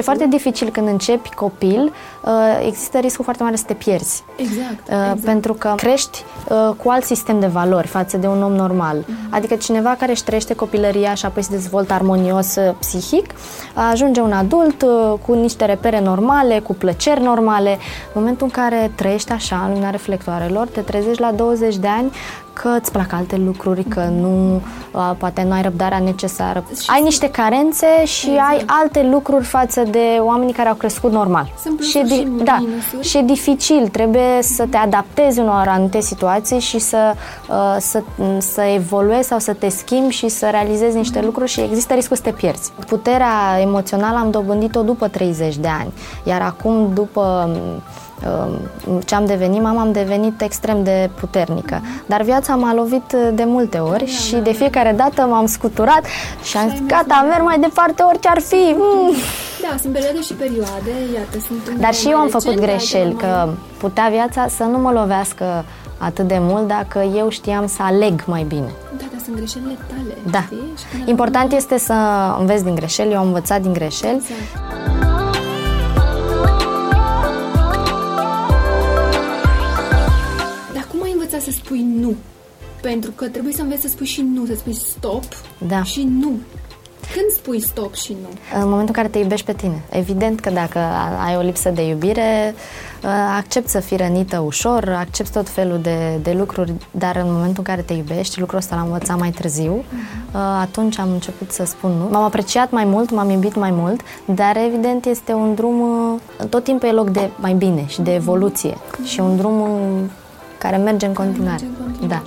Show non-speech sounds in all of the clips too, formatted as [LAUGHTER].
E foarte dificil când începi copil, uh, există riscul foarte mare să te pierzi. Exact. Uh, exact. Pentru că crești uh, cu alt sistem de valori față de un om normal. Mm-hmm. Adică cineva care își trăiește copilăria și apoi se dezvoltă armonios psihic, ajunge un adult cu niște repere normale, cu plăceri normale. În momentul în care trăiești așa, în lumina reflectoarelor, te trezești la 20 de ani că îți plac alte lucruri, că nu, poate nu ai răbdarea necesară. Și ai niște carențe și exact. ai alte lucruri față de oamenii care au crescut normal. Sunt și, e, și da, și e dificil, trebuie să te adaptezi unor anumite situații și să, să, să evoluezi sau să te schimbi și să realizezi niște lucruri și există riscul să te pierzi. Puterea emoțională am dobândit-o după 30 de ani, iar acum după ce am devenit, mama am devenit extrem de puternică. Dar viața m-a lovit de multe ori da, și de fiecare dată m-am scuturat și am zis, gata, merg mai departe orice ar fi. Mm. Da, sunt perioade și perioade, iată, sunt Dar și eu am făcut greșeli, că putea viața să nu mă lovească atât de mult dacă eu știam să aleg mai bine. Da, dar sunt greșelile tale, Da. Știi? Important este să înveți din greșeli, eu am învățat din greșeli. Exact. Să spui nu. Pentru că trebuie să înveți să spui și nu, să spui stop da. și nu. Când spui stop și nu? În momentul în care te iubești pe tine. Evident că dacă ai o lipsă de iubire, ă, accept să fii rănită ușor, accept tot felul de, de lucruri, dar în momentul în care te iubești, lucrul ăsta l-am învățat mai târziu, uh-huh. atunci am început să spun nu. M-am apreciat mai mult, m-am iubit mai mult, dar evident este un drum, tot timpul e loc de mai bine și de evoluție uh-huh. și un drum care merge în continuare. Merge în continuare. Da.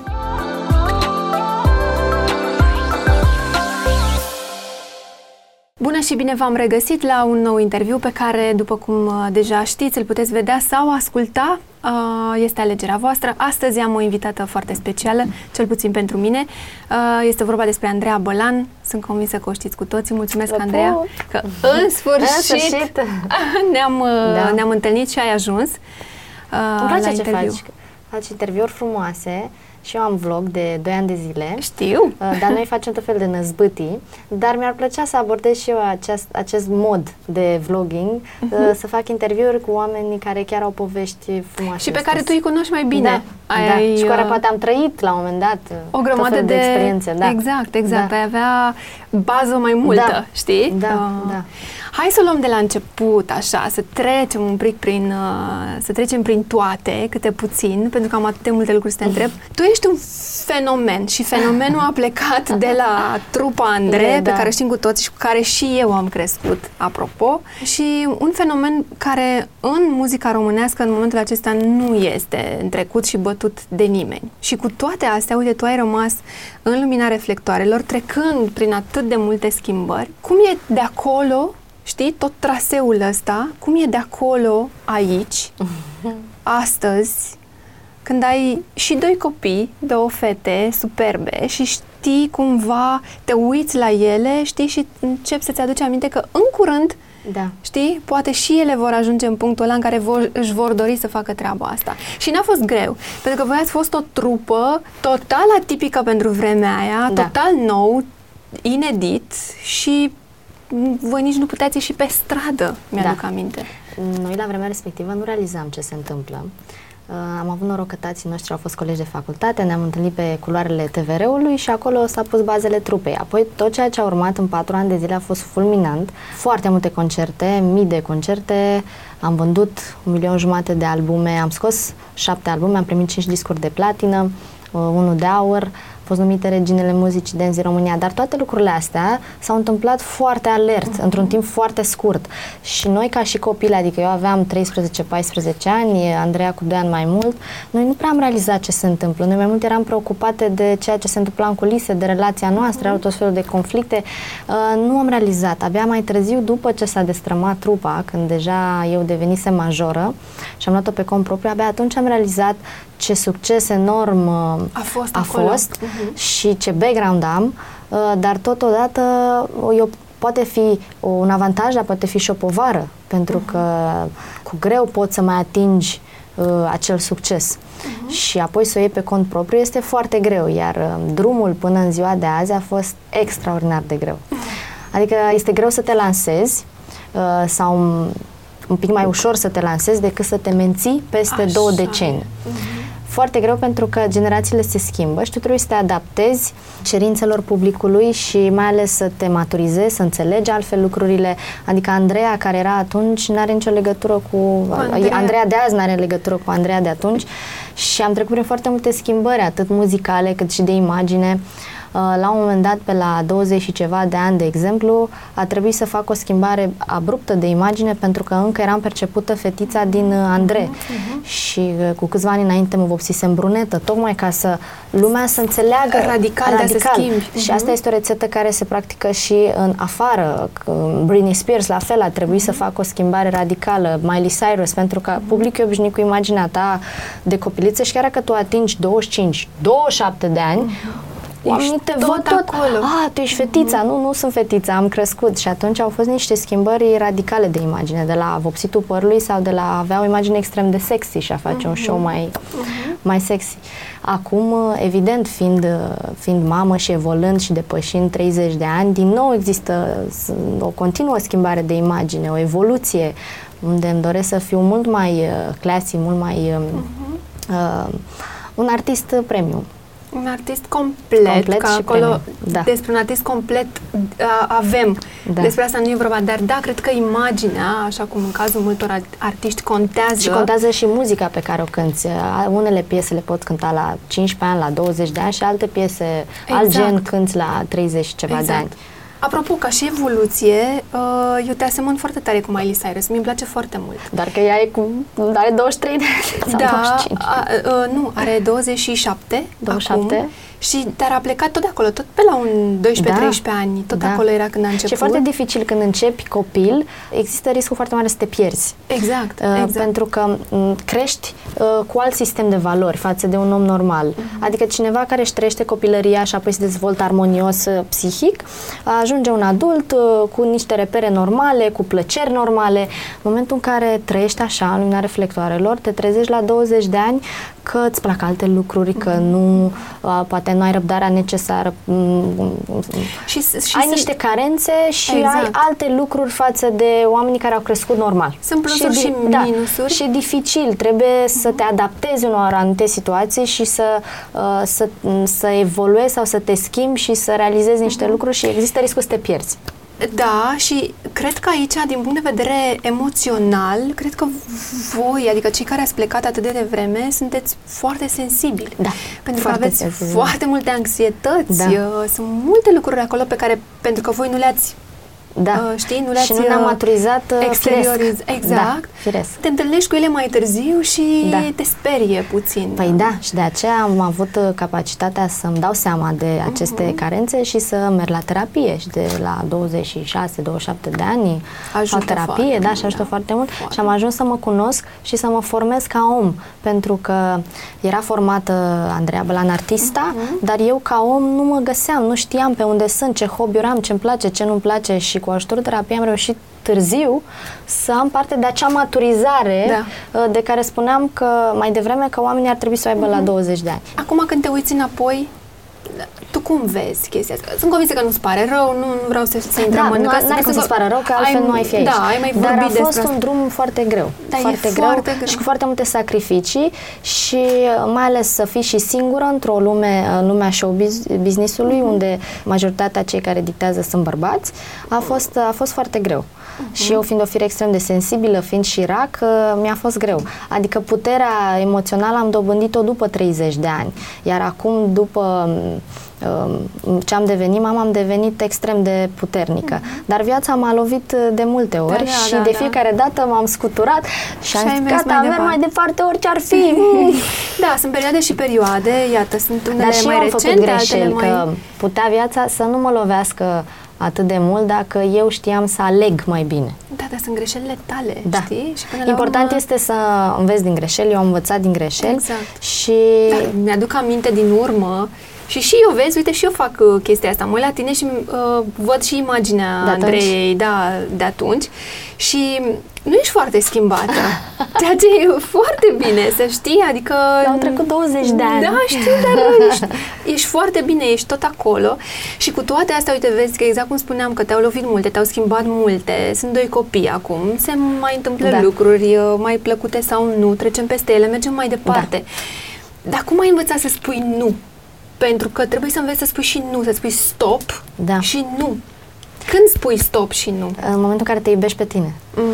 Bună și bine v-am regăsit la un nou interviu pe care, după cum uh, deja știți, îl puteți vedea sau asculta. Uh, este alegerea voastră. Astăzi am o invitată foarte specială, cel puțin pentru mine. Uh, este vorba despre Andreea Bălan. Sunt convinsă că o știți cu toții. Mulțumesc, Lăput. Andreea, că în sfârșit, în sfârșit. [LAUGHS] ne-am, da. ne-am întâlnit și ai ajuns. Îmi place ce interviu. faci faci interviuri frumoase și eu am vlog de 2 ani de zile. Știu. Uh, dar noi facem tot fel de năzbâtii, dar mi-ar plăcea să abordez și eu acest, acest mod de vlogging, uh-huh. să fac interviuri cu oameni care chiar au povești frumoase. Și pe care tu îi cunoști mai bine. Da, ai, da. și cu care uh, poate am trăit la un moment dat uh, o grămadă de, de experiențe. Da. Exact, exact. Da. Ai avea bază mai multă, da. știi? Da, uh. da. Hai să luăm de la început, așa, să trecem un pic prin, uh, să trecem prin toate, câte puțin, pentru că am atât de multe lucruri să te întreb. Tu ești un fenomen și fenomenul a plecat de la trupa Andre, da. pe care știm cu toți și cu care și eu am crescut, apropo, și un fenomen care în muzica românească în momentul acesta nu este întrecut și bătut de nimeni. Și cu toate astea, uite, tu ai rămas în lumina reflectoarelor, trecând prin atât de multe schimbări. Cum e de acolo știi, tot traseul ăsta, cum e de acolo, aici, [LAUGHS] astăzi, când ai și doi copii, două fete superbe și știi cumva, te uiți la ele, știi, și începi să-ți aduci aminte că în curând da. Știi? Poate și ele vor ajunge în punctul ăla în care vor, își vor dori să facă treaba asta. Și n-a fost greu, pentru că voi ați fost o trupă total atipică pentru vremea aia, da. total nou, inedit și voi nici nu puteți ieși pe stradă, mi-aduc da. aminte. Noi la vremea respectivă nu realizam ce se întâmplă. Uh, am avut noroc că tații noștri au fost colegi de facultate, ne-am întâlnit pe culoarele TVR-ului și acolo s-a pus bazele trupei. Apoi tot ceea ce a urmat în patru ani de zile a fost fulminant. Foarte multe concerte, mii de concerte, am vândut un milion jumate de albume, am scos șapte albume, am primit cinci discuri de platină, uh, unul de aur, fost numite reginele muzicii de în România, dar toate lucrurile astea s-au întâmplat foarte alert, uh-huh. într-un timp foarte scurt. Și noi ca și copii, adică eu aveam 13-14 ani, Andreea cu 2 ani mai mult, noi nu prea am realizat ce se întâmplă. Noi mai mult eram preocupate de ceea ce se întâmpla în culise, de relația noastră, uh-huh. au tot felul de conflicte. Uh, nu am realizat. Abia mai târziu, după ce s-a destrămat trupa, când deja eu devenisem majoră și am luat-o pe cont propriu, abia atunci am realizat ce succes enorm uh, a fost, a fost uh-huh. și ce background am, uh, dar totodată eu poate fi un avantaj, dar poate fi și o povară, pentru uh-huh. că cu greu poți să mai atingi uh, acel succes. Uh-huh. Și apoi să o iei pe cont propriu este foarte greu, iar uh, drumul până în ziua de azi a fost extraordinar de greu. Uh-huh. Adică este greu să te lansezi, uh, sau un pic mai ușor să te lansezi decât să te menții peste Așa două e. decenii. Mhm. Foarte greu pentru că generațiile se schimbă și tu trebuie să te adaptezi cerințelor publicului și mai ales să te maturizezi, să înțelegi altfel lucrurile. Adică Andreea, care era atunci, nu are nicio legătură cu... Andreea. Andreea de azi nu are legătură cu Andreea de atunci și am trecut prin foarte multe schimbări, atât muzicale cât și de imagine. Uh, La un moment dat, pe la 20 și ceva de ani, de exemplu, a trebuit să fac o schimbare abruptă de imagine pentru că încă eram percepută fetița din uh, Andre și uh, cu câțiva ani înainte mă vopsisem brunetă, tocmai ca să lumea să înțeleagă Radical, de a se schimbi. Și Mhm. asta este o rețetă care se practică și în afară. Că Britney Spears, la fel, a trebuit să facă o schimbare radicală. Miley Cyrus, pentru că publicul e obișnuit cu imaginea ta de copiliță și chiar dacă tu atingi 25, 27 de ani, Oamenii te tot văd tot. acolo. Ah, tu ești fetița. Nu, nu sunt fetița, am crescut. Și atunci au fost niște schimbări radicale de imagine, de la vopsitul părului sau de la a avea o imagine extrem de sexy și a face un show mai, mai sexy. Acum, evident, fiind, fiind mamă și evoluând și depășind 30 de ani, din nou există s- o continuă schimbare de imagine, o evoluție, unde îmi doresc să fiu mult mai uh, classy, mult mai... um, uh, un artist premium. Un artist complet, Complet că și acolo premium, da. despre un artist complet a, avem. Da. Despre asta nu e vorba, dar da, cred că imaginea, așa cum în cazul multor ar- artiști contează. Și contează și muzica pe care o cânti. A- Unele piese le pot cânta la 15 ani, la 20 de ani și alte piese, alt Exact. gen cânti la 30 și ceva de ani. Apropo, ca și evoluție, uh, eu te asemăn foarte tare cu Miley Cyrus. Mi-mi place foarte mult. Doar că ea e cu, are 23 de ani sau da, 25. a, a, nu, are 27 27. acum, și dar a plecat tot de acolo, tot pe la un 12-13 Da. ani, tot Da. acolo era când a început. Și e foarte dificil când începi copil, există riscul foarte mare să te pierzi. Exact, Uh, exact. Pentru că m, crești uh, cu alt sistem de valori față de un om normal. Mhm. Adică cineva care își trăiește copilăria și apoi se dezvoltă armonios uh, psihic, ajunge un adult uh, cu niște repere normale, cu plăceri normale. În momentul în care trăiești așa, în lumina reflectoarelor, te trezești la 20 de ani că îți plac alte lucruri, că Mhm. nu, uh, poate nu ai răbdarea necesară, mm, și, și ai sunt- niște carențe și Exact. ai alte lucruri față de oamenii care au crescut normal. Sunt plusuri di- și minusuri. și e dificil, trebuie să te adaptezi unor anumite situații și să, uh, să, să evoluezi sau să te schimbi și să realizezi niște Mhm. lucruri și există riscul să te pierzi. Da, și cred că aici, din punct de vedere emoțional, cred că voi, adică cei care ați plecat atât de devreme, sunteți foarte sensibili. Da, Pentru că foarte aveți sensibili. foarte multe anxietăți, Da. uh, sunt multe lucruri acolo pe care, pentru că voi nu le-ați Da. Uh, știi, nu și le-ați nu ne-am uh, maturizat uh, exterioriz- firesc. Exact. Da, firesc. Te întâlnești cu ele mai târziu și Da. te sperie puțin. Păi da, și de aceea am avut uh, capacitatea să-mi dau seama de aceste Mhm. carențe și să merg la terapie și de la 26-27 de ani Ajută fac terapie, foarte da, mult, și ajută da. foarte mult Foarte. și am ajuns să mă cunosc și să mă formez ca om, pentru că era formată Andreea Bălan artista, Mhm. dar eu ca om nu mă găseam, nu știam pe unde sunt, ce hobby am, ce-mi place, ce nu-mi place și cu ajutorul terapiei am reușit târziu să am parte de acea maturizare Da. uh, de care spuneam că mai devreme că oamenii ar trebui să o aibă Mhm. la 20 de ani. Acum când te uiți înapoi, tu cum vezi chestia asta? Sunt convinsă că nu-ți pare rău, nu, nu vreau să, să intrăm Da, în... nu, ca n-are cum să-ți pară rău, că altfel nu ai fi aici. Da, ai mai Dar a vorbit fost despre un asta. drum foarte greu. Da, e foarte, foarte greu. și cu foarte multe sacrificii și uh, mai ales să fii și singură într-o lume, în lumea show bus- business-ului, Mhm. unde majoritatea cei care dictează sunt bărbați, a fost, a fost foarte greu. Mhm. Și eu fiind o fire extrem de sensibilă, fiind și rac, uh, mi-a fost greu. Adică puterea emoțională am dobândit-o după 30 de ani. Iar acum, după um, ce am devenit, mama am devenit extrem de puternică. Dar viața m-a lovit uh, de multe ori Mhm. da, și da, de da. fiecare dată m-am scuturat și, Și am ai zis, mers gata, mai merg departe." mai departe orice ar fi. Mm. [LAUGHS] Da, sunt perioade și perioade, iată, sunt unele Dar și eu mai am făcut recente, greșeli, altele mai... că putea viața să nu mă lovească atât de mult dacă eu știam să aleg mai bine. Da, dar sunt greșelile tale, Da. știi? Și până la Important urmă... este să înveți din greșeli. Eu am învățat din greșeli Exact. și Dar mi-aduc aminte din urmă Și și eu, vezi, uite, și eu fac uh, chestia asta. Mă uit la tine și uh, văd și imaginea De atunci? Andrei, da, de atunci. Și nu ești foarte schimbată. Ceea ce e foarte bine să știi, adică... Au trecut 20 de ani. Da, știu, dar ești, ești foarte bine, ești tot acolo. Și cu toate astea, uite, vezi că exact cum spuneam, că te-au lovit multe, te-au schimbat multe, sunt doi copii acum, se mai întâmplă Da. lucruri uh, mai plăcute sau nu, trecem peste ele, mergem mai departe. Da. Dar cum ai învățat să spui nu? Pentru că trebuie să înveți să spui și nu, să spui stop Da. și nu. Când spui stop și nu? În momentul în care te iubești pe tine. Mhm.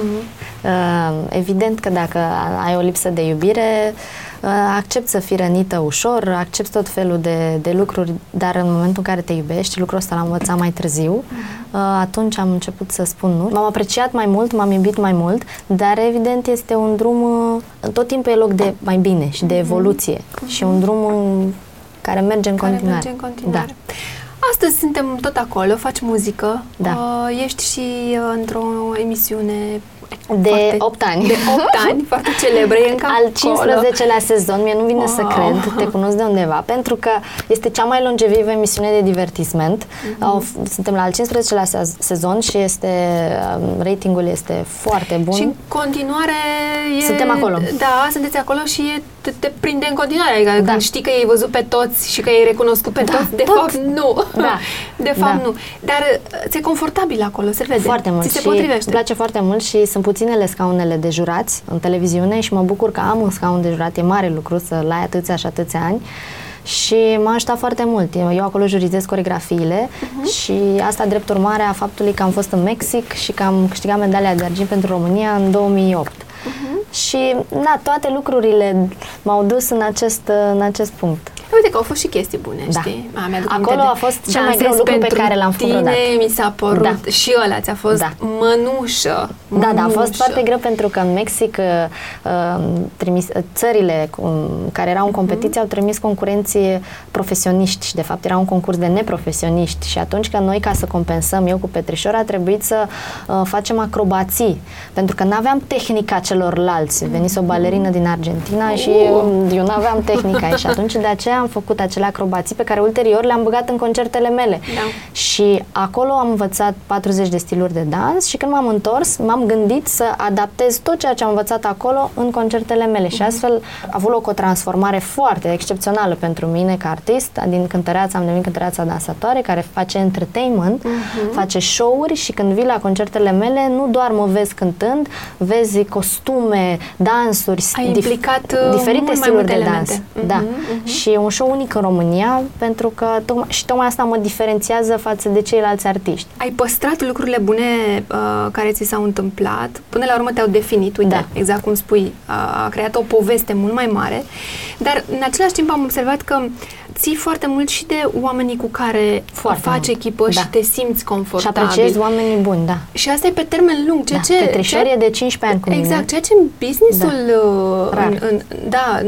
Uh, Evident că dacă ai o lipsă de iubire, uh, accept să fii rănită ușor, accept tot felul de, de lucruri, dar în momentul în care te iubești, lucrul ăsta l-am învățat mai târziu, uh, atunci am început să spun nu. M-am apreciat mai mult, m-am iubit mai mult, dar evident este un drum, uh, tot timpul e loc de mai bine și de evoluție și un drum în care merge în care continuare. merge în continuare. Da. Astăzi suntem tot acolo, faci muzică, Da. uh, ești și uh, într-o emisiune De foarte- 8 ani. De 8 ani, [LAUGHS] foarte celebră, e încă Al acolo. 15-lea sezon, mie nu vine să Wow. cred, te cunosc de undeva, pentru că este cea mai longevivă emisiune de divertisment. Au f- Suntem la al 15-lea sez- sezon și este um, ratingul este foarte bun. Și în continuare e... Suntem acolo. Da, sunteți acolo și e, te, te prinde în continuare. Adică Da. când știi că ai văzut pe toți și că ai recunoscut pe Da, toți, de tot. fapt nu. Da. [LAUGHS] De fapt Da. nu. Dar uh, ți-e confortabil acolo, se vede. Foarte mult Ți se și potrivește. îmi place foarte mult și sunt puținele scaunele de jurați în televiziune și mă bucur că am un scaun de jurat, e mare lucru să-l ai atâția și atâția ani și m-a ajutat foarte mult. Eu, eu acolo jurizez coregrafiile Mhm. și asta drept urmare a faptului că am fost în Mexic și că am câștigat medalia de argint pentru România în 2008. Mhm. Și, na, toate lucrurile m-au dus în acest, în acest punct. Uite că au fost și chestii bune, Da. știi? A, mi-aduc Acolo aminte de a fost cel mai Dansez greu lucru pe pentru care l-am făcut tine, vreodată. mi s-a părut Da. și ăla ți-a fost Da. mănușă. Da, da, a fost mănușă. foarte greu pentru că în Mexic uh, uh, trimis, uh, țările cu- care erau în Mhm. competiție au trimis concurenții profesioniști și de fapt era un concurs de neprofesioniști și atunci că noi ca să compensăm eu cu Petrișor a trebuit să uh, facem acrobații pentru că nu aveam tehnica celorlalți. Venise o balerină din Argentina și Uh. um, eu nu aveam tehnica și atunci de aceea am făcut acele acrobații pe care ulterior le-am băgat în concertele mele. Da. Și acolo am învățat 40 de stiluri de dans și când m-am întors, m-am gândit să adaptez tot ceea ce am învățat acolo în concertele mele și astfel a avut loc o transformare foarte excepțională pentru mine ca artist. Din cântăreața am devenit cântăreața dansatoare care face entertainment, face show-uri și când vii la concertele mele nu doar mă vezi cântând, vezi costume, dansuri, Ai dif- implicat, uh, diferite mult mai stiluri multe de elemente. dans. Da. Mhm, mhm. Și e un show unic în România pentru că tocmai, și tocmai asta mă diferențiază față de ceilalți artiști. Ai păstrat lucrurile bune uh, care ți s-au întâmplat, până la urmă te-au definit, uite, Da. exact cum spui, a, a creat o poveste mult mai mare, dar în același timp am observat că ții foarte mult și de oamenii cu care Foarte faci mult. echipă Da. și te simți Și confortabil. apreciez oamenii buni, da. Și asta e pe termen lung, ceea Da, ce... Petrișor ceea- e de 15 ani cu mine. Exact, ceea ce în businessul Da. uh, în, Rar. în, da,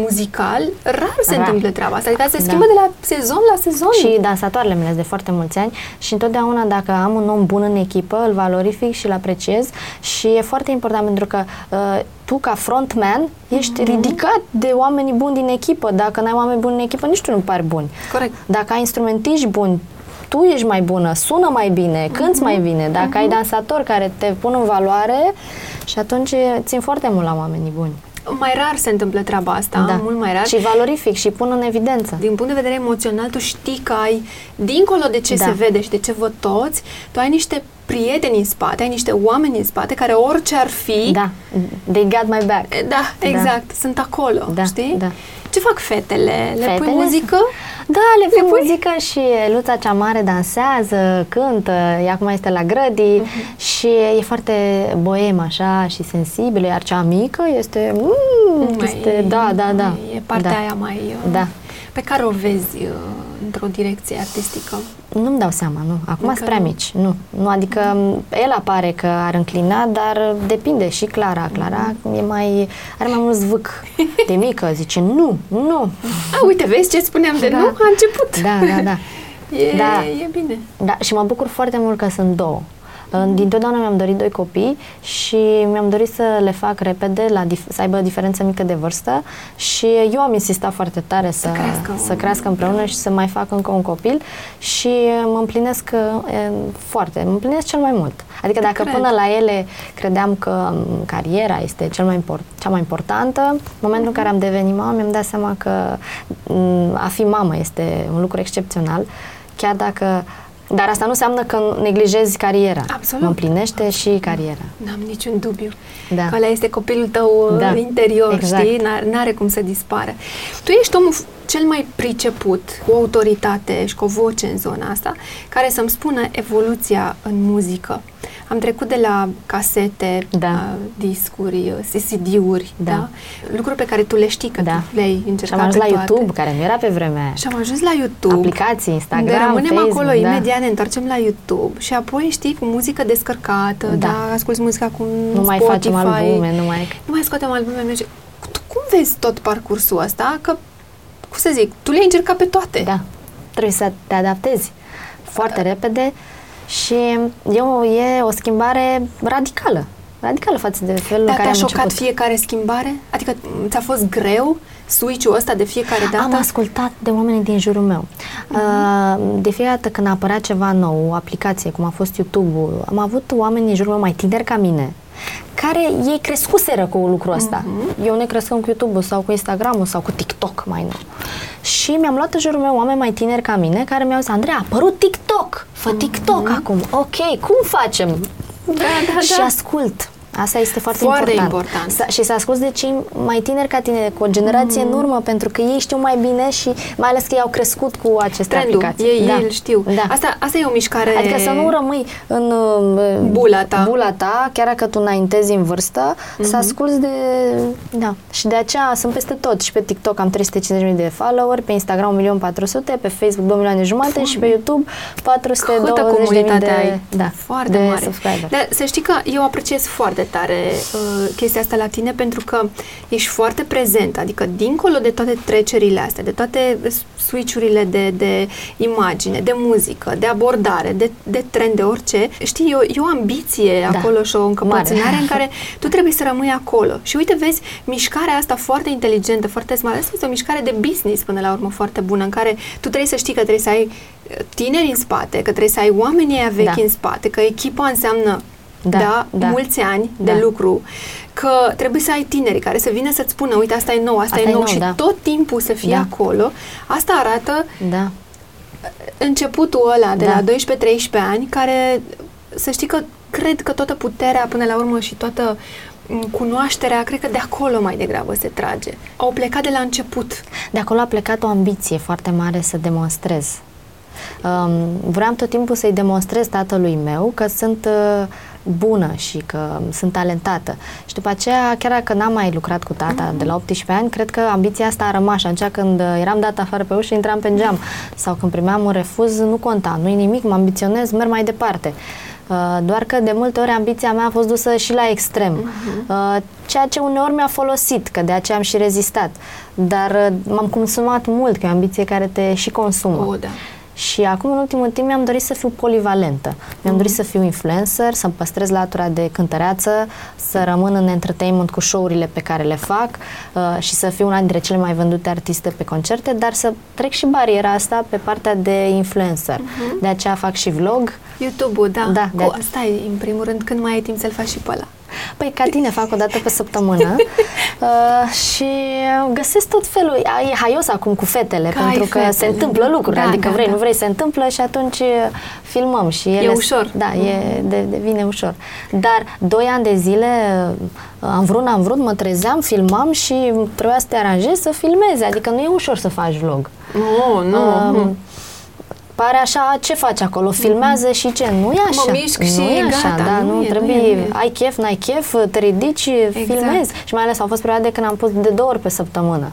muzical, rar se Rar. întâmplă treaba asta. Adică se Da. schimbă de la sezon la sezon. Și dansatoarele mele de foarte mulți ani și întotdeauna dacă am un om bun în echipă, îl valorific și îl apreciez și e foarte important pentru că uh, tu ca frontman ești Mhm. ridicat de oamenii buni din echipă. Dacă n-ai oameni buni în echipă, nici tu nu pari buni. Corect. Dacă ai instrumentiști buni, tu ești mai bună, sună mai bine, cânți mai bine. Dacă ai dansatori care te pun în valoare și atunci țin foarte mult la oamenii buni. Mai rar se întâmplă treaba asta, mult mai rar. Și valorific și pun în evidență. Din punct de vedere emoțional, tu știi că ai, dincolo de ce Da. se vede și de ce văd toți, tu ai niște prieteni în spate, ai niște oameni în spate care orice ar fi, Da, they got my back. da exact, sunt acolo, Da, știi? da. Ce fac fetele? Le pui Fetele? muzică? Da, le pun pui? muzică și Luța cea mare dansează, cântă, ea acum este la grădii Mhm. și e foarte boem așa și sensibilă, iar cea mică este, mm, este da, da, da. E partea da. aia mai... uh, Da. Pe care o vezi uh, într-o direcție artistică. Nu-mi dau seama, nu. Acum Încă sunt prea nu. mici, nu. nu. Adică el apare că ar înclina, dar depinde și Clara. Clara Mhm. e mai, are mai mult zvâc de mică, zice nu, nu. A, uite, vezi ce spuneam de Da. nu? A început. Da, da, da. E, Da. e bine. Da, și mă bucur foarte mult că sunt două. Dintotdeauna mi-am dorit doi copii și mi-am dorit să le fac repede, la dif- să aibă o diferență mică de vârstă și eu am insistat foarte tare să, să, crească, să crească împreună și să mai fac încă un copil și mă împlinesc e, foarte, mă împlinesc cel mai mult. Adică dacă cred. până la ele credeam că m, cariera este cel mai import, cea mai importantă, în momentul în care am devenit mamă, mi-am dat seama că m, a fi mamă este un lucru excepțional, chiar dacă dar asta nu înseamnă că neglijezi cariera. Absolut. Mă împlinește și cariera. N-am niciun dubiu. Da. Că ăla este copilul tău Da. da. interior, Exact. știi? N-are, n-are cum să dispară. Tu ești omul f- cel mai priceput, cu autoritate și cu o voce în zona asta, care să-mi spună evoluția în muzică. Am trecut de la casete, Da. uh, discuri, uh, CCD-uri, Da. da. lucruri pe care tu le știi că Da. tu le-ai Și încercat am ajuns pe la toate. YouTube, care nu era pe vremea aia. Și am ajuns la YouTube. Aplicații, Instagram, unde rămânem Facebook, acolo, da. imediat ne întoarcem la YouTube și apoi știi cu muzică descărcată, Da. da, asculti muzica cu Nu mai Spotify, facem albume, nu mai... nu mai scoatem albume, merge. Tu cum vezi tot parcursul ăsta? Că, cum să zic, tu le-ai încercat pe toate. Da, trebuie să te adaptezi foarte repede și e o, e o schimbare radicală. Radicală față de felul Dar în care te-a am șocat început. fiecare schimbare? Adică m, ți-a fost greu switch-ul ăsta de fiecare dată? Am ascultat de oamenii din jurul meu. Uh, De fiecare dată când a apărat ceva nou, o aplicație, cum a fost YouTube-ul, am avut oameni din jurul meu mai tineri ca mine, care ei crescuseră cu lucrul ăsta. Eu ne crescând cu YouTube-ul sau cu Instagram-ul sau cu TikTok mai nou. Și mi-am luat în jurul meu oameni mai tineri ca mine care mi-au zis, Andreea, a apărut TikTok, fă TikTok acum. Ok, cum facem? Da, da, și da. ascult. Asta este foarte, Foarte important. important. Să, și să asculți de cei mai tineri ca tine, cu o generație în urmă, pentru că ei știu mai bine și mai ales că ei au crescut cu aceste Trendul, aplicații. ei, da. ei îl știu. Da. Asta, asta e o mișcare... Adică să nu rămâi în uh, Bula ta. bula ta, chiar dacă tu înaintezi în vârstă, Mhm. să asculți de... Da. Și de aceea sunt peste tot. Și pe TikTok am 350.000 de follower, pe Instagram 1.400.000, pe Facebook 2 milioane jumate și pe YouTube 420.000 Câtă de, comunitate ai. da, foarte de mare. subscriber. Dar să știi că eu apreciez foarte tare uh, chestia asta la tine pentru că ești foarte prezent, adică dincolo de toate trecerile astea, de toate switch-urile de, de imagine, de muzică, de abordare, de, de trend, de orice, știi, e o, e o ambiție Da. acolo și o încăpățânare Mare. în care tu trebuie să rămâi acolo. Și uite, vezi, mișcarea asta foarte inteligentă, foarte smart, asta este o mișcare de business până la urmă foarte bună, în care tu trebuie să știi că trebuie să ai uh, tineri în spate, că trebuie să ai oamenii aia vechi Da. în spate, că echipa înseamnă Da, da, da. mulți ani Da. de lucru, că trebuie să ai tineri care să vină să-ți spună, uite, asta e nou, asta, Asta e e nou, nou, și da. tot timpul să fie Da. acolo. Asta arată Da. începutul ăla de Da. la 12-13 ani, care să știi că cred că toată puterea până la urmă și toată m, cunoașterea, cred că de acolo mai degrabă se trage. Au plecat de la început. De acolo a plecat o ambiție foarte mare să demonstrez. Um, vreau tot timpul să-i demonstrez tatălui meu că sunt uh, bună și că sunt talentată. Și după aceea, chiar dacă n-am mai lucrat cu tata de la 18 ani, cred că ambiția asta a rămas. Și atunci când uh, eram dat afară pe ușă, intram pe geam. Sau când primeam un refuz, nu conta, nu-i nimic, mă ambiționez, merg mai departe. Uh, doar că de multe ori ambiția mea a fost dusă și la extrem. Uh, ceea ce uneori mi-a folosit, că de aceea am și rezistat. Dar uh, m-am consumat mult, că e o ambiție care te și consumă. O, da. Și acum, în ultimul timp, mi-am dorit să fiu polivalentă. Mi-am dorit să fiu influencer, să-mi păstrez latura de cântăreață, să rămân în entertainment cu show-urile pe care le fac uh, și să fiu una dintre cele mai vândute artiste pe concerte, dar să trec și bariera asta pe partea de influencer. De aceea fac și vlog. YouTube-ul, da. Da, de- Cu, stai, în primul rând, când mai ai timp să-l faci și pe ăla? Păi, ca tine, fac o dată pe săptămână [LAUGHS] uh, și găsesc tot felul. E haios acum cu fetele, Că ai pentru că fetele. se întâmplă lucruri. Da, adică da, vrei, da. nu vrei, se întâmplă și atunci uh, filmăm. Și ele, ușor. Da, e, de, devine ușor. Dar doi ani de zile uh, am vrut, am vrut, mă trezeam, filmam și trebuia să te aranjezi să filmezi. Adică nu e ușor să faci vlog. Nu, nu. Um, Pare așa, ce faci acolo? Filmează și ce? Nu e așa. mișc nu și e așa, gata, da, nu nu, e, trebuie, nu e, nu e. ai chef, n-ai chef, te ridici, filmezi. Și mai ales au fost perioade când am pus de două ori pe săptămână.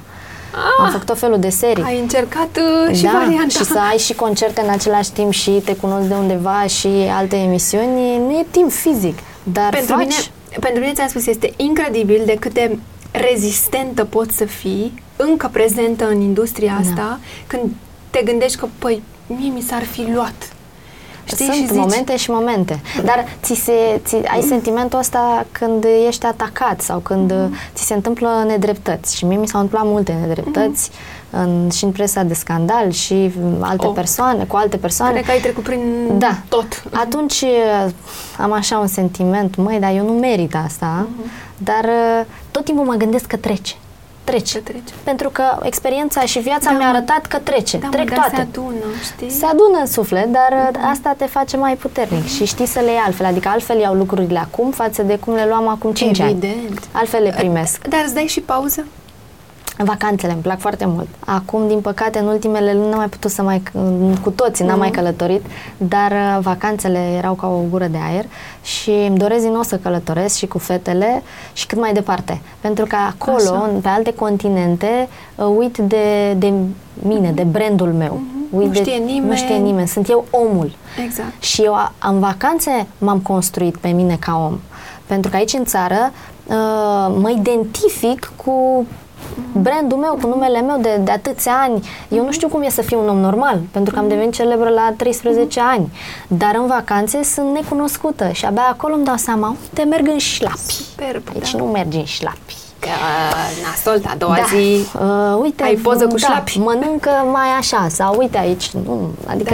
Ah, Am făcut tot felul de serii. ai încercat uh, și da, varianta. și să ai și concerte în același timp și te cunosc de undeva și alte emisiuni, nu e timp fizic, dar pentru faci. mine, pentru mine ți-am spus, este incredibil de cât de rezistentă poți să fii, încă prezentă în industria Da. asta, când te gândești că, păi, mie mi s-ar fi luat. Știi? Sunt și zici, momente și momente. Dar ți se, ți, ai sentimentul ăsta când ești atacat sau când Mhm. ți se întâmplă nedreptăți. Și mie mi s-au întâmplat multe nedreptăți în, și în presa de scandal și alte Oh. persoane, cu alte persoane. Cred că ai trecut prin Da. tot. Atunci uh, am așa un sentiment, măi, dar eu nu merit asta, Mhm. dar uh, tot timpul mă gândesc că trece. Trece. Că trece. Pentru că experiența și viața Da, mi-a mă. arătat că trece. Da, mă, Trec dar toate. se adună, știi? Se adună în suflet, dar uh, asta te face mai puternic și știi să le iei altfel. Adică altfel iau lucrurile acum față de cum le luam acum 5 ani. Evident. Altfel le primesc. Dar îți dai și pauză? Vacanțele îmi plac foarte mult. Acum, din păcate, în ultimele luni n-am mai putut să mai, cu toții, n-am Mhm. mai călătorit, dar uh, vacanțele erau ca o gură de aer și îmi doresc din nou să călătoresc și cu fetele și cât mai departe. Pentru că acolo, Așa. pe alte continente, uh, uit de, de mine, de brandul meu. Mhm. Uit Nu de, știe nimeni. Nu știe nimeni. Sunt eu omul. Exact. Și eu a- în vacanțe m-am construit pe mine ca om. Pentru că aici în țară uh, mă identific cu brandul meu, cu numele meu de, de atâția ani. Eu nu știu cum e să fiu un om normal, pentru că am devenit celebră la 13 ani. Dar în vacanțe sunt necunoscută și abia acolo îmi dau seama, uite, merg în șlapi. Superb, Aici da. nu mergi în șlapi. Că nasol, a doua da. zi... Uh, uite, ai poză cu da, șlapi. mănâncă mai așa sau uite aici, nu, adică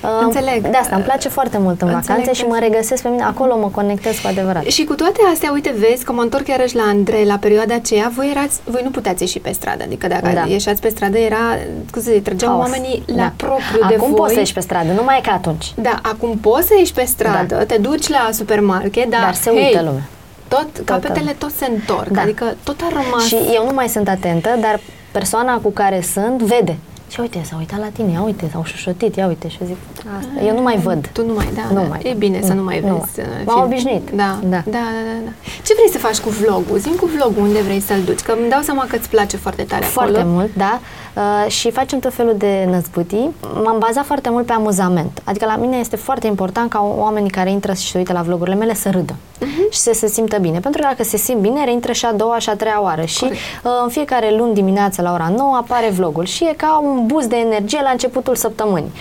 Da. uh, Înțeleg. De asta îmi place foarte mult în Înțeleg vacanțe și mă perfect. regăsesc pe mine, acolo mă conectez cu adevărat. Și cu toate astea, uite, vezi că mă întorc iarăși la Andrei, la perioada aceea, voi, erați, voi nu puteți ieși pe stradă, adică dacă Da. ieșați pe stradă era, cum să zic, trăgeau Haos. oamenii la Da. propriu Acum de voi. poți să ieși pe stradă, nu mai e ca atunci. Da, acum poți să ieși pe stradă, Da. te duci la supermarket, dar, Dar se hei, uită lumea. Tot, capetele tot se întorc, Da. adică tot a rămas... Și eu nu mai sunt atentă, dar persoana cu care sunt vede. Și uite, s-a uitat la tine, ia uite, s-au șușotit, ia uite. Și eu zic, asta, eu nu mai văd. Tu nu mai, da, Nu da. mai E văd. bine să nu mai Nu vezi. mai. uh, M-am film. obișnuit. Da, da, Da. da, da, da. Ce vrei să faci cu vlogul? Zim cu vlogul, unde vrei să-l duci? Că îmi dau seama că îți place foarte tare Foarte acolo. mult, da. Uh, și facem tot felul de năzbutii. M-am bazat foarte mult pe amuzament. Adică la mine este foarte important ca oamenii care intră și se uită la vlogurile mele să râdă Mhm. și să se simtă bine. Pentru că dacă se simt bine, reintră și a doua și a treia oară. Și Corect. uh, în fiecare luni dimineață la ora 9 apare vlogul și e ca un boost de energie la începutul săptămânii.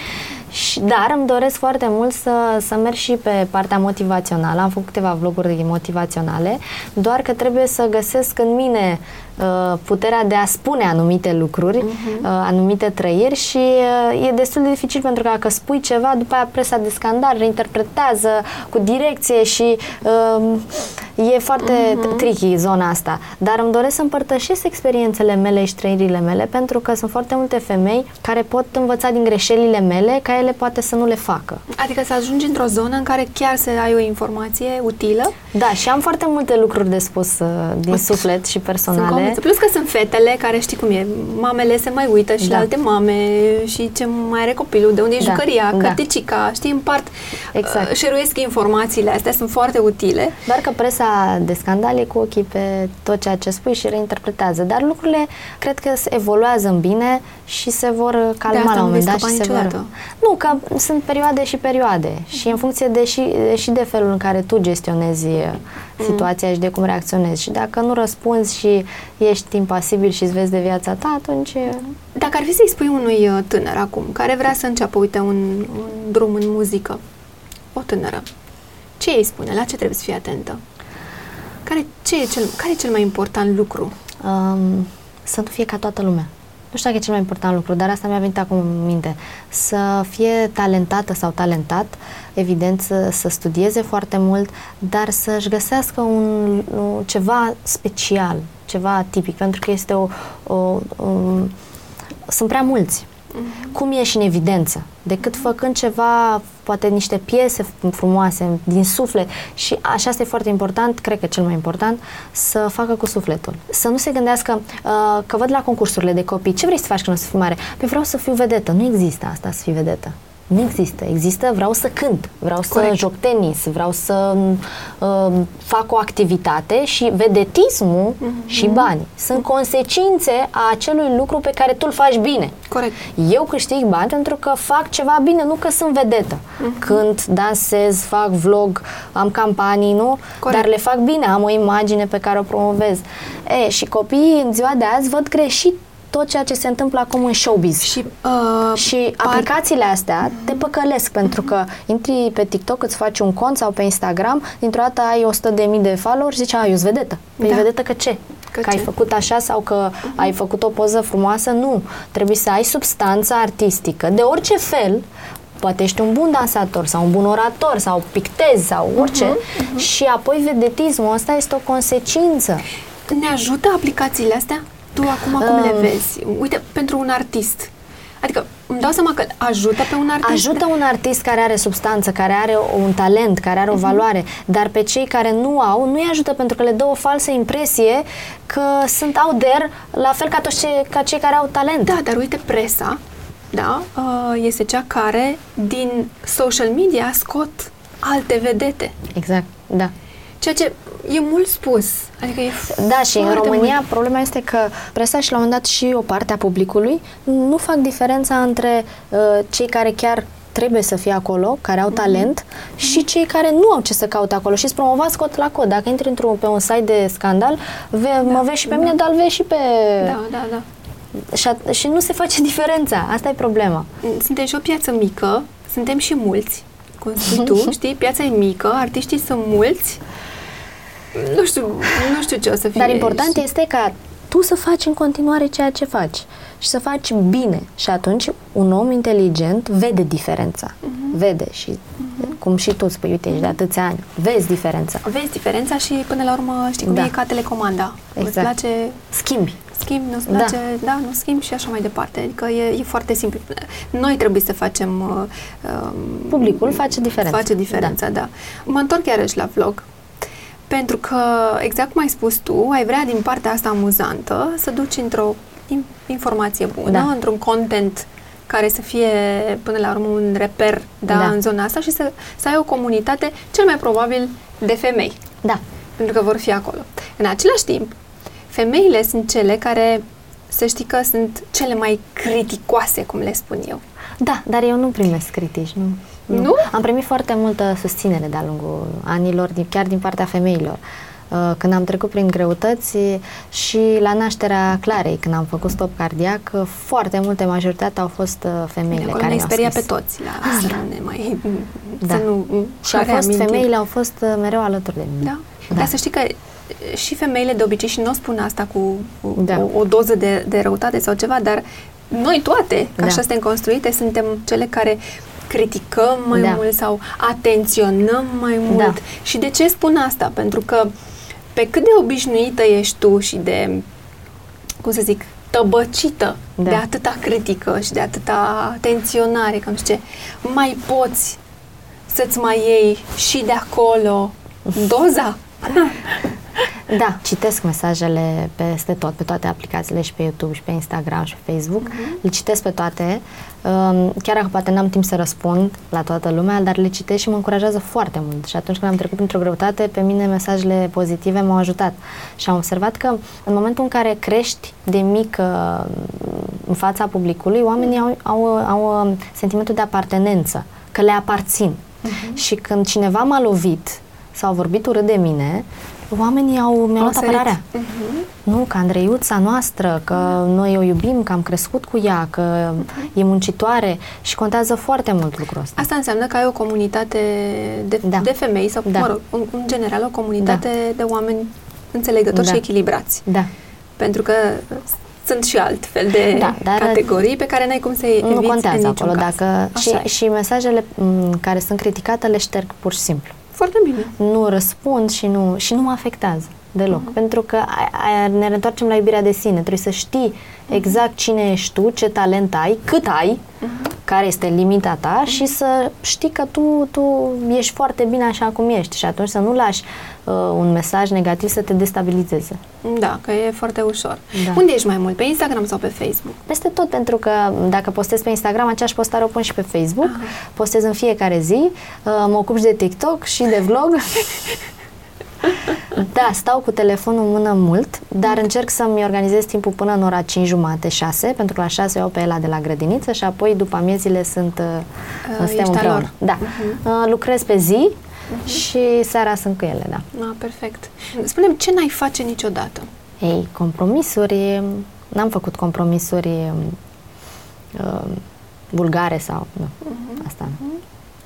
Și, dar îmi doresc foarte mult să, să merg și pe partea motivațională. Am făcut câteva vloguri motivaționale, doar că trebuie să găsesc în mine uh, puterea de a spune anumite lucruri, uh, anumite trăiri și uh, e destul de dificil pentru că dacă spui ceva, după aia presa de scandal reinterpretează cu direcție și uh, e foarte uh-huh. tricky zona asta. Dar îmi doresc să împărtășesc experiențele mele și trăirile mele pentru că sunt foarte multe femei care pot învăța din greșelile mele ca ele poate să nu le facă. Adică să ajungi într-o zonă în care chiar să ai o informație utilă. Da, și am foarte multe lucruri de spus uh, din suflet și Sunt personale. Convinsă. Plus că sunt fetele care știi cum e, mamele se mai uită și Da. la alte mame și ce mai are copilul, de unde e Da, jucăria, da. cărticica, știi, împart, Exact. uh, șeruiesc informațiile astea, sunt foarte utile. Doar că presa de scandal e cu ochii pe tot ceea ce spui și reinterpretează. Dar lucrurile cred că se evoluează în bine și se vor calma asta la nu un vei moment dat scăpa și se vor... niciodată. Nu, că sunt perioade și perioade și în funcție de și, și de felul în care tu gestionezi Mm. situația și de cum reacționezi. Și dacă nu răspunzi și ești impasibil și îți vezi de viața ta, atunci... Dacă ar fi să-i spui unui uh, tânăr acum, care vrea să înceapă, uite, un, un drum în muzică, o tânără, ce îi spune? La ce trebuie să fie atentă? Care, ce e cel, care e cel mai important lucru? um, să nu fie ca toată lumea. Nu știu dacă e cel mai important lucru, dar asta mi-a venit acum în minte. Să fie talentată sau talentat, evident să, să studieze foarte mult, dar să-și găsească un, un, ceva special, ceva tipic, pentru că este o... o um, sunt prea mulți. Cum ieși în evidență? Decât făcând ceva, poate niște piese frumoase, din suflet. Și așa este foarte important, cred că cel mai important, să facă cu sufletul. Să nu se gândească uh, că văd la concursurile de copii, ce vrei să faci când o să fii mare? Păi vreau să fiu vedetă. Nu există asta, să fii vedetă. Nu există. Există, vreau să cânt, vreau Corect. să joc tenis, vreau să uh, fac o activitate și vedetismul Mhm. și banii sunt consecințe a acelui lucru pe care tu îl faci bine. Corect. Eu câștig bani pentru că fac ceva bine, nu că sunt vedetă. Mhm. Cânt, dansez, fac vlog, am campanii, nu? Corect. Dar le fac bine, am o imagine pe care o promovez. E, și copiii în ziua de azi văd greșit tot ceea ce se întâmplă acum în showbiz. Și, uh, Și aplicațiile astea te păcălesc pentru că intri pe TikTok, îți faci un cont sau pe Instagram, dintr-o dată ai 100.000 de followers, zici, ai, eu vedetă. Păi Da. vedetă că ce? Că Că, ai ce? făcut așa sau că ai făcut o poză frumoasă? Nu. Trebuie să ai substanță artistică de orice fel, poate ești un bun dansator sau un bun orator sau pictezi sau orice și apoi vedetismul ăsta este o consecință. ne ajută aplicațiile astea? Tu acum cum le Um. vezi? Uite, pentru un artist. Adică îmi dau seama că ajută pe un artist. Ajută un artist care are substanță, care are un talent, care are o valoare, dar pe cei care nu au, nu-i ajută pentru că le dă o falsă impresie că sunt out there, la fel ca toți cei, ca cei care au talent. Da, dar uite, presa, da, uh, este cea care din social media scot alte vedete. Exact, da. Ceea ce e mult spus. Adică e Da, și în foarte România mult. problema este că presa și la un moment dat și o parte a publicului nu fac diferența între uh, cei care chiar trebuie să fie acolo, care Mhm. au talent, și cei care nu au ce să caute acolo și îți promovați cot la cod. Dacă intri într-un, pe un site de scandal, ve, mă vezi și pe mine, dar îl vezi și pe... Da, da, da. Și, a- și nu se face diferența. Asta e problema. Suntem și o piață mică, suntem și mulți, cum spui tu, știi? Piața e mică, artiștii sunt mulți. Nu știu, nu știu ce o să fie. Dar important și- este ca tu să faci în continuare ceea ce faci și să faci bine. Și atunci un om inteligent vede diferența. Vede și cum și tu spui, uite, ești de atâția ani, vezi diferența. Vezi diferența și până la urmă știi cum Da. e ca telecomanda. Îți Exact. place Schimbi. schimb, nu-ți Da. place, da. nu schimb și așa mai departe. Adică e, e foarte simplu. Noi trebuie să facem... Uh, um, Publicul face diferența. Face diferența, da. Mă întorc iarăși la vlog. Pentru că, exact cum ai spus tu, ai vrea din partea asta amuzantă să duci într-o in- informație bună, Da. într-un content care să fie până la urmă un reper da, Da. în zona asta și să, să ai o comunitate cel mai probabil de femei, Da. pentru că vor fi acolo. În același timp, femeile sunt cele care, să știi că sunt cele mai criticoase, cum le spun eu. Da, dar eu nu primesc critici, nu. Nu? Am primit foarte multă susținere de-a lungul anilor, din- chiar din partea femeilor. Uh, Când am trecut prin greutăți și la nașterea Clarei, când am făcut stop cardiac, uh, foarte multe, majoritatea au fost uh, femeile Acolo care ne mi-au speria scris. pe toți, la, să nu ne mai... Da. Să nu Și au fost, reamintim. femeile au fost uh, mereu alături de mine. Da. da. Dar să știi că e, și femeile de obicei, și nu o spun asta cu, cu Da. o, o doză de, de răutate sau ceva, dar noi toate, că Da. așa suntem construite, suntem cele care criticăm mai Da. mult sau atenționăm mai mult. Da. Și de ce spun asta? Pentru că pe cât de obișnuită ești tu și de, cum să zic, tăbăcită Da. de atâta critică și de atâta atenționare, că nu știu ce, mai poți să-ți mai iei și de acolo doza. [LAUGHS] Da, citesc mesajele peste tot, pe toate aplicațiile și pe YouTube și pe Instagram și pe Facebook. Mhm. Le citesc pe toate. Um, Chiar dacă poate n-am timp să răspund la toată lumea, dar le citesc și mă încurajează foarte mult. Și atunci când am trecut printr-o greutate, pe mine mesajele pozitive m-au ajutat. Și am observat că în momentul în care crești de mic uh, în fața publicului, oamenii au, au, au uh, sentimentul de apartenență, că le aparțin. Și când cineva m-a lovit sau a vorbit urât de mine, oamenii au, mi-au luat sărit. apărarea. Mhm. Nu, că Andreiuța noastră, că noi o iubim, că am crescut cu ea, că e muncitoare și contează foarte mult lucrul ăsta. Asta înseamnă că ai o comunitate de, Da. de femei sau, Da. mă rog, în, în general, o comunitate de oameni înțelegători Da. și echilibrați. Da. Pentru că sunt și altfel de Da, dar- categorii pe care n-ai cum să-i Nu eviți contează în niciun acolo. caz. Dacă, Așa e. și, și mesajele m, care sunt criticate le șterg pur și simplu. Foarte bine. Nu răspund și nu, și nu mă afectează deloc. Mhm. Pentru că a, a, ne întoarcem la iubirea de sine. Trebuie să știi Mhm. exact cine ești tu, ce talent ai, cât ai, Mhm. Care este limita ta și să știi că tu, tu ești foarte bine așa cum ești și atunci să nu lași uh, un mesaj negativ să te destabilizeze. Da, că e foarte ușor. Da. Unde ești mai mult? Pe Instagram sau pe Facebook? Peste tot, pentru că dacă postez pe Instagram, aceeași postare o pun și pe Facebook. Aha. Postez în fiecare zi. uh, Mă ocup și de TikTok și de vlog. [LAUGHS] da, stau cu telefonul în mână mult, dar încerc să-mi organizez timpul până în ora 5 jumate, 6, pentru că la 6 iau pe ela de la grădiniță și apoi după amiezile sunt, uh, Uh, suntem ești a împreună. lor. Da. Mhm. Uh, lucrez pe zi și seara sunt cu ele, da. Ah, perfect. Spune-mi, ce n-ai face niciodată? Ei, compromisuri n-am făcut compromisuri uh, vulgare sau nu. Uh-huh. Asta nu.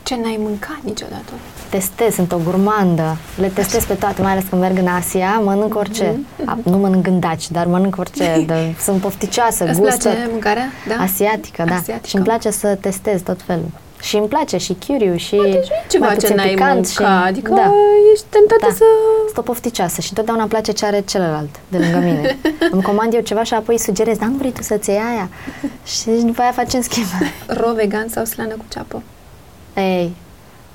Ce n-ai mâncat niciodată? Testez, sunt o gurmandă. Le testez pe toate, mai ales când merg în Asia, mănânc orice. Mm-hmm. Nu mănânc gândaci, dar mănânc orice. [LAUGHS] de, sunt pofticioasă, Îți gust place tot. mâncarea? Da? Asiatică, da. Asiatică. Și îmi place să testez tot felul. Și îmi place și curiu și Deci nu e ceva mai ce puțin n-ai picant mâncat, și, adică da. ești tentată Da. să... Sunt o pofticioasă și întotdeauna îmi place ce are celălalt de lângă mine. [LAUGHS] îmi comand eu ceva și apoi sugerez, dar nu vrei tu să-ți iei aia? [LAUGHS] Și după aia facem schimb. Ro vegan sau slană cu ceapă? Ei,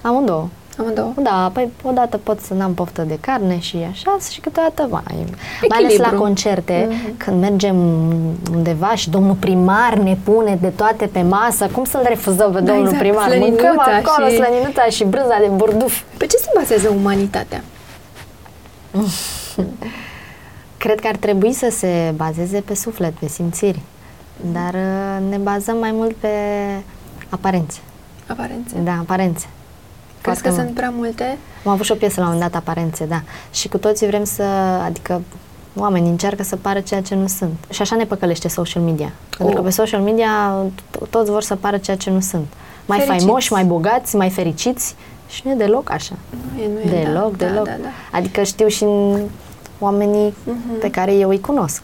amândouă. Amândouă. Da, păi odată pot să n-am poftă de carne și așa și câteodată mai. Mai ales la Echilibru. concerte, Mhm. când mergem undeva și domnul primar ne pune de toate pe masă, cum să-l refuzăm pe Da, domnul exact, primar? slăninuța Mâncăm acolo și- slăninuța și brânza de burduf. Pe ce se bazează umanitatea? [LAUGHS] Cred că ar trebui să se bazeze pe suflet, pe simțiri, dar uh, ne bazăm mai mult pe aparențe. Aparențe. Da, aparențe. Crezi că Foarte mult. sunt prea multe? Am avut și o piesă la un moment dat, aparențe, da. Și cu toții vrem să, adică oamenii încearcă să pară ceea ce nu sunt. Și așa ne păcălește social media. Pentru că Oh. pe social media to- toți vor să pară ceea ce nu sunt. Mai Fericiți. faimoși, mai bogați, mai fericiți și nu e deloc așa. Nu e, nu e, Deloc, da, deloc. Da, da, Adică știu și în oamenii Mhm. pe care eu îi cunosc.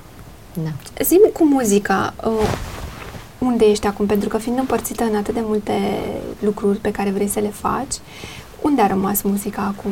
Da. da. Zi-mi cu muzica, uh, unde ești acum? Pentru că fiind împărțită în atât de multe lucruri pe care vrei să le faci, unde a rămas muzica acum?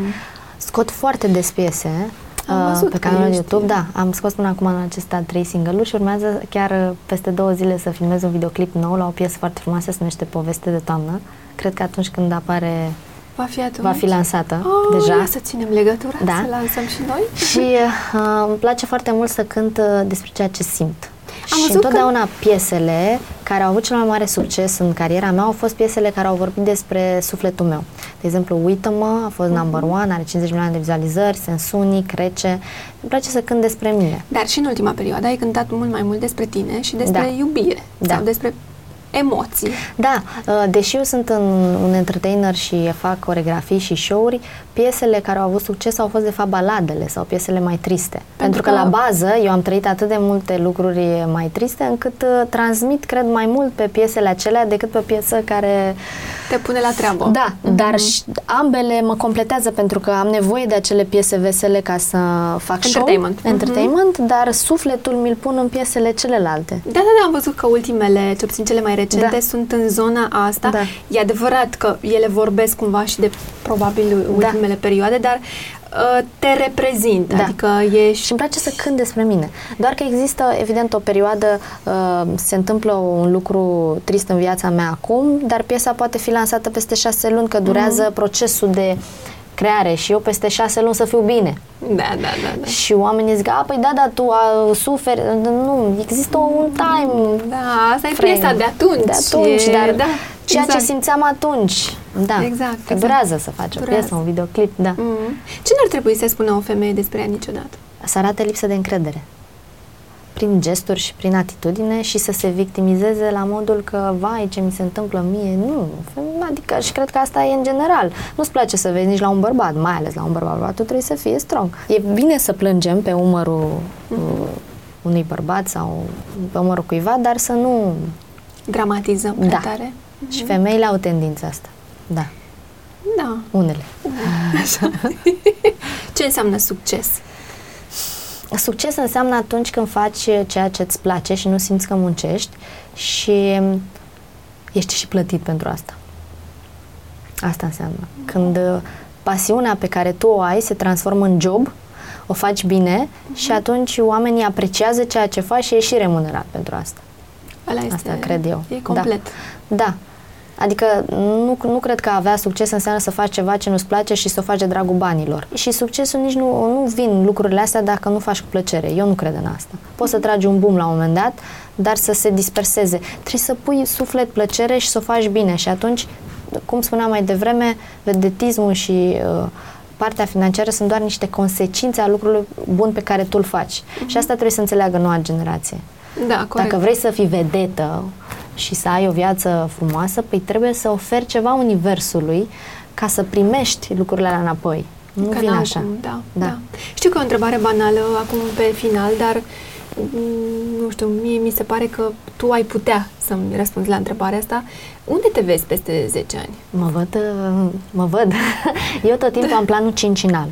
Scot foarte des piese Am uh, văzut pe că canalul de ești- YouTube. Da, am scos până acum în acesta trei single-uri și urmează chiar uh, peste două zile să filmez un videoclip nou la o piesă foarte frumoasă, se numește Poveste de toamnă. Cred că atunci când apare Va fi atunci? va fi lansată oh, deja. Ia să ținem legătura, Da. să lansăm și noi. Și [LAUGHS] uh, îmi place foarte mult să cânt uh, despre ceea ce simt. Am și văzut că- întotdeauna piesele care au avut cel mai mare succes în cariera mea au fost piesele care au vorbit despre sufletul meu. De exemplu, Uită-mă a fost number Mhm. one, are 50 milioane de vizualizări, Sensunic, Rece. Îmi place să cânt despre mine. Dar și în ultima perioadă ai cântat mult mai mult despre tine și despre Da. iubire Da. sau despre emoții. Da, uh, deși eu sunt în, un entertainer și fac coregrafii și show-uri, piesele care au avut succes au fost de fapt baladele sau piesele mai triste. Pentru, că, că- la bază eu am trăit atât de multe lucruri mai triste încât uh, transmit, cred, mai mult pe piesele acelea decât pe piesă care... Te pune la treabă. Da, dar și ambele mă completează pentru că am nevoie de acele piese vesele ca să fac Entertainment. show, entertainment, dar sufletul mi-l pun în piesele celelalte. Da, da, da, am văzut că ultimele, ce puțin cele mai recente, Da. sunt în zona asta. Da. E adevărat că ele vorbesc cumva și de probabil ultimele perioade, dar uh, te reprezintă, Da. adică ești... Și îmi place să cânt despre mine. Doar că există, evident, o perioadă, uh, se întâmplă un lucru trist în viața mea acum, dar piesa poate fi lansată peste șase luni, că durează Mhm. procesul de creare și eu peste șase luni să fiu bine. Da, da, da, da. Și oamenii zic, a, păi da, da, tu a, suferi. Nu, există un time Da, asta e frame. piesa de atunci. De atunci, e, dar da, ceea exact. ce simțeam atunci. Da, Exact, că exact. durează să faci o Durează. piesă, un videoclip, da. Mm. Ce n-ar trebui să spună o femeie despre ea niciodată? să arate lipsă de încredere prin gesturi și prin atitudine și să se victimizeze la modul că, vai, ce mi se întâmplă mie, nu, adică și cred că asta e în general. Nu-ți place să vezi nici la un bărbat, mai ales la un bărbat, bărbatul trebuie să fie strong. E bine să plângem pe umărul uh, unui bărbat sau pe umărul cuiva, dar să nu... Dramatizăm prea Da. tare? Și femeile au tendința asta. Da, Da. unele. [LAUGHS] Ce înseamnă succes? Succes înseamnă atunci când faci ceea ce îți place și nu simți că muncești și ești și plătit pentru asta. Asta înseamnă. Când uh, pasiunea pe care tu o ai se transformă în job, o faci bine și atunci oamenii apreciază ceea ce faci și ești și remunerat pentru asta. Ăla este, Asta cred eu. E complet. Da. da. Adică nu, nu cred că a avea succes înseamnă să faci ceva ce nu-ți place și să o faci de dragul banilor. Și succesul nici nu, nu vin lucrurile astea dacă nu faci cu plăcere. Eu nu cred în asta. Poți să tragi un boom la un moment dat, dar să se disperseze. Trebuie să pui suflet, plăcere și să o faci bine. Și atunci, cum spuneam mai devreme, vedetismul și uh, partea financiară sunt doar niște consecințe a lucrului bun pe care tu îl faci. Și asta trebuie să înțeleagă noua generație. Da, corect. Dacă vrei să fii vedetă și să ai o viață frumoasă, păi trebuie să oferi ceva universului ca să primești lucrurile alea înapoi. Nu Că vine n-au așa. cum, da, Da. da. Știu că e o întrebare banală acum pe final, dar mm, nu știu, mie mi se pare că tu ai putea să-mi răspunzi la întrebarea asta. Unde te vezi peste 10 ani? Mă văd, uh, mă văd. Eu tot timpul am planul cincinal.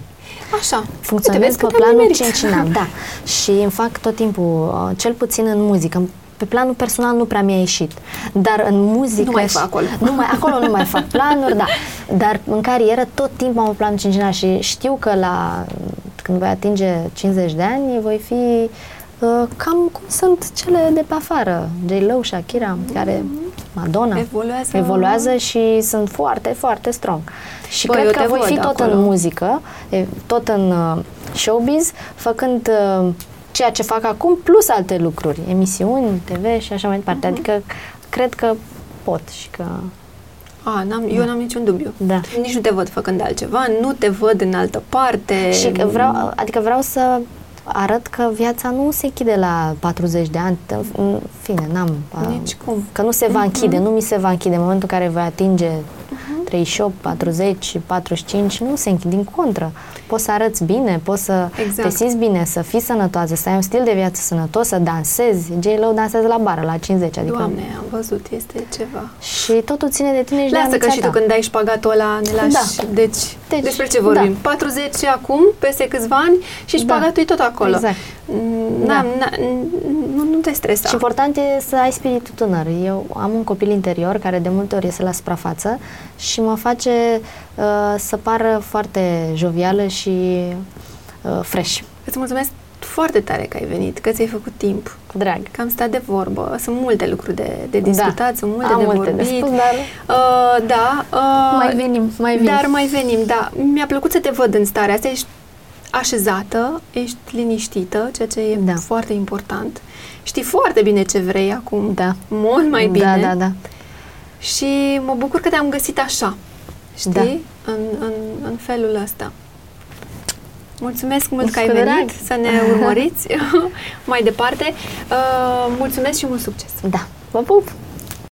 Așa. Funcționez pe planul cincinal, da. [LAUGHS] Și îmi fac tot timpul, uh, cel puțin în muzică, pe planul personal nu prea mi-a ieșit, dar în muzică... Nu mai fac acolo. Nu mai, acolo nu mai fac planuri, da. Dar în carieră tot timpul am un plan cincinal și știu că la când voi atinge 50 de ani voi fi uh, cam cum sunt cele de pe afară, J-Lo, Shakira, mm-hmm. care Madonna evoluează. evoluează și sunt foarte, foarte strong. Și Bă, cred că voi fi tot acolo. în muzică, tot în uh, showbiz, făcând uh, ceea ce fac acum, plus alte lucruri, emisiuni, TV și așa mai departe. Uh-huh. Adică cred că pot și că... A, n-am, da. eu n-am niciun dubiu. Da. Nici nu te văd făcând altceva, nu te văd în altă parte. Și că vreau, adică vreau să arăt că viața nu se închide la 40 de ani. În fine, n-am... Nici cum. Că nu se va închide, uh-huh. nu mi se va închide. În momentul în care voi atinge uh-huh 38, 40, 45, nu se închid, din contră. Poți să arăți bine, poți să exact. te simți bine, să fii sănătoasă, să ai un stil de viață sănătos, să dansezi. J-Lo dansează la bară la 50, adică... Doamne, am văzut, este ceva. Și totul ține de tine și Lasă de că și tu când dai șpagatul ăla ne lași. Da. Deci, deci, despre ce vorbim? Da. 40 acum, peste câțiva ani și da. șpagatul da. e tot acolo. Exact. Da. Na, na, nu, nu te stresa. Și important e să ai spiritul tânăr. Eu am un copil interior care de multe ori iese la suprafață și mă face uh, să pară foarte jovială și uh, fresh. Îți mulțumesc foarte tare că ai venit, că ți-ai făcut timp. Drag. Că am stat de vorbă. Sunt multe lucruri de, de discutat, da. sunt multe am de multe vorbit. De spus, dar... Uh, da. Uh, mai venim, mai venim. Dar mai venim, da. Mi-a plăcut să te văd în starea asta. Ești așezată, ești liniștită, ceea ce e da. foarte important. Știi foarte bine ce vrei acum. Da. Mult mai bine. Da, da, da. Și mă bucur că te-am găsit așa. Știi? Da. În, în, în felul ăsta. Mulțumesc mult că ai venit să ne urmăriți [LAUGHS] mai departe. Uh, mulțumesc și mult succes! Da, vă pup!